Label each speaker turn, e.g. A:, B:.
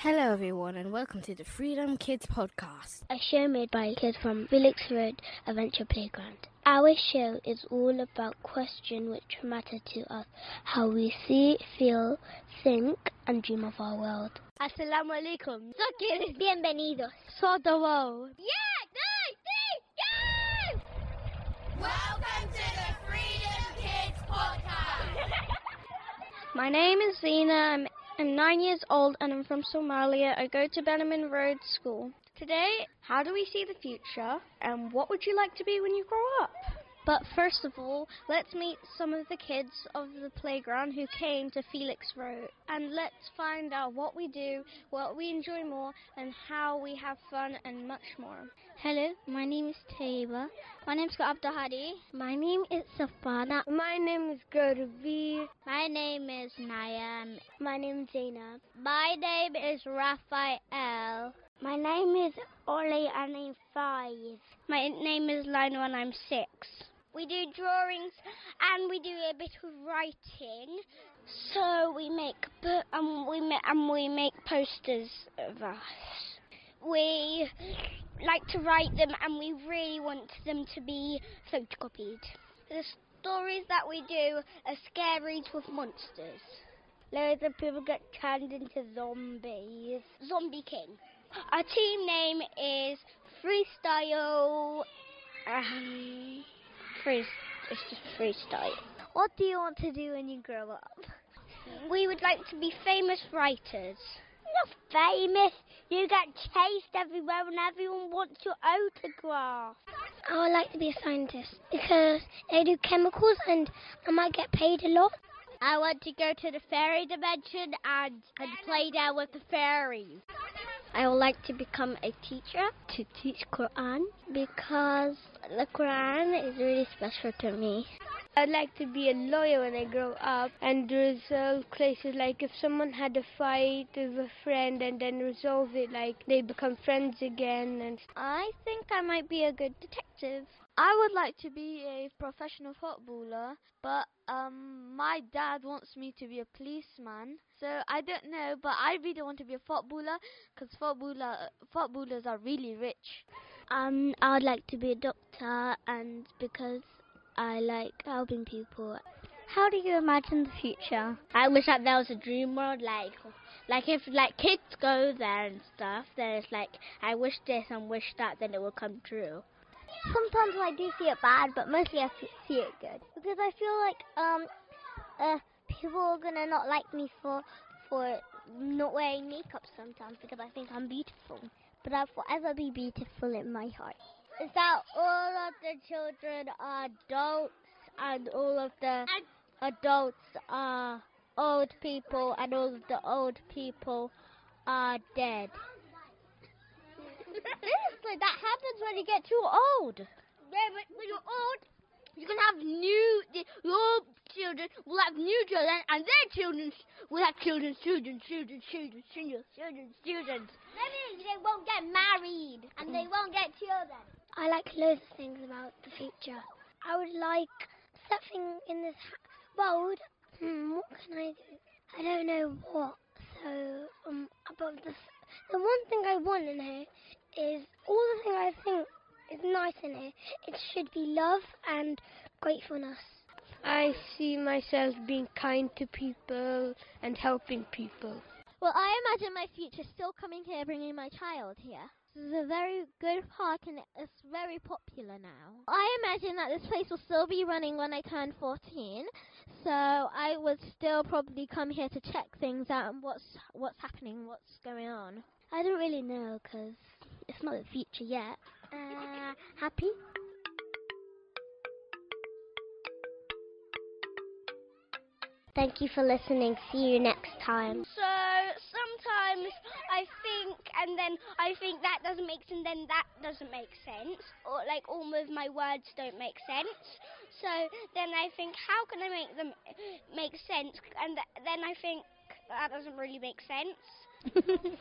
A: Hello, everyone, and welcome to the Freedom Kids Podcast.
B: a show made by kids from Felix Road Adventure Playground. Our show is all about questions which matter to us, how we see, feel, think, and dream of our world. Assalamu alaikum. So, kids, bienvenidos. Sodawo. Yeah, nice, yes!
C: Welcome to the Freedom Kids Podcast.
B: My name is Zena. I'm, I'm nine years old and I'm from Somalia. I go to Benjamin Road School. Today, how do we see the future and what would you like to be when you grow up? But first of all, let's meet some of the kids of the playground who came to Felix Road and let's find out what we do, what we enjoy more, and how we have fun and much more. Hello, my name is Taiba. My name's Abdahadi. My name is Safana. My name is Gurvi. My name is Nayam. My name is Zainab. My name is Raphael. My name is Ollie and I'm five. My name is Lionel and I'm six. We do drawings and we do a bit of writing. So we make and we ma- and we make posters of us. We like to write them and we really want them to be photocopied. The stories that we do are scaries with monsters. Loads of people get turned into zombies. Zombie King. Our team name is Freestyle. Um, free, it's just freestyle. What do you want to do when you grow up? We would like to be famous writers. Not famous. You get chased everywhere and everyone wants your autograph. I would like to be a scientist because they do chemicals and I might get paid a lot. I want to go to the fairy dimension and, and play there with the fairies. I would like to become a teacher to teach Quran because the Quran is really special to me. I'd like to be a lawyer when I grow up and resolve cases like if someone had a fight with a friend and then resolve it like they become friends again and I think I might be a good detective.
D: I would like to be a professional footballer, but um, my dad wants me to be a policeman. So I don't know, but I really want to be a footballer because footballer footballers are really rich.
B: Um, I would like to be a doctor and because I like helping people. How do you imagine the future? I wish that there was a dream world, like, like if like kids go there and stuff. Then it's like I wish this and wish that, then it will come true. Sometimes I do see it bad, but mostly I see it good because I feel like um, uh, people are gonna not like me for for not wearing makeup sometimes because I think I'm beautiful. But I'll forever be beautiful in my heart. Is that all of the children are adults and all of the adults are old people and all of the old people are dead? Seriously, that happens when you get too old.
E: Yeah, but when you're old, you can have new, your children will have new children, and their children will have children, children, children, children, children, children.
C: That means they won't get married and they won't get children.
B: I like loads of things about the future. I would like something in this world. Hmm, what can I do? I don't know what. So, um, about the the one thing I want in here is all the thing I think is nice in here. It should be love and gratefulness. I see myself being kind to people and helping people.
D: Well, I imagine my future still coming here, bringing my child here. This is a very good park and it's very popular now. I imagine that this place will still be running when I turn 14, so I would still probably come here to check things out and what's what's happening, what's going on.
B: I don't really know because it's not the future yet. Uh, happy? Thank you for listening. See you next time.
E: So sometimes I think, and then I think that doesn't make sense, then that doesn't make sense, or like all of my words don't make sense. So then I think, how can I make them make sense? And th- then I think that doesn't really make sense.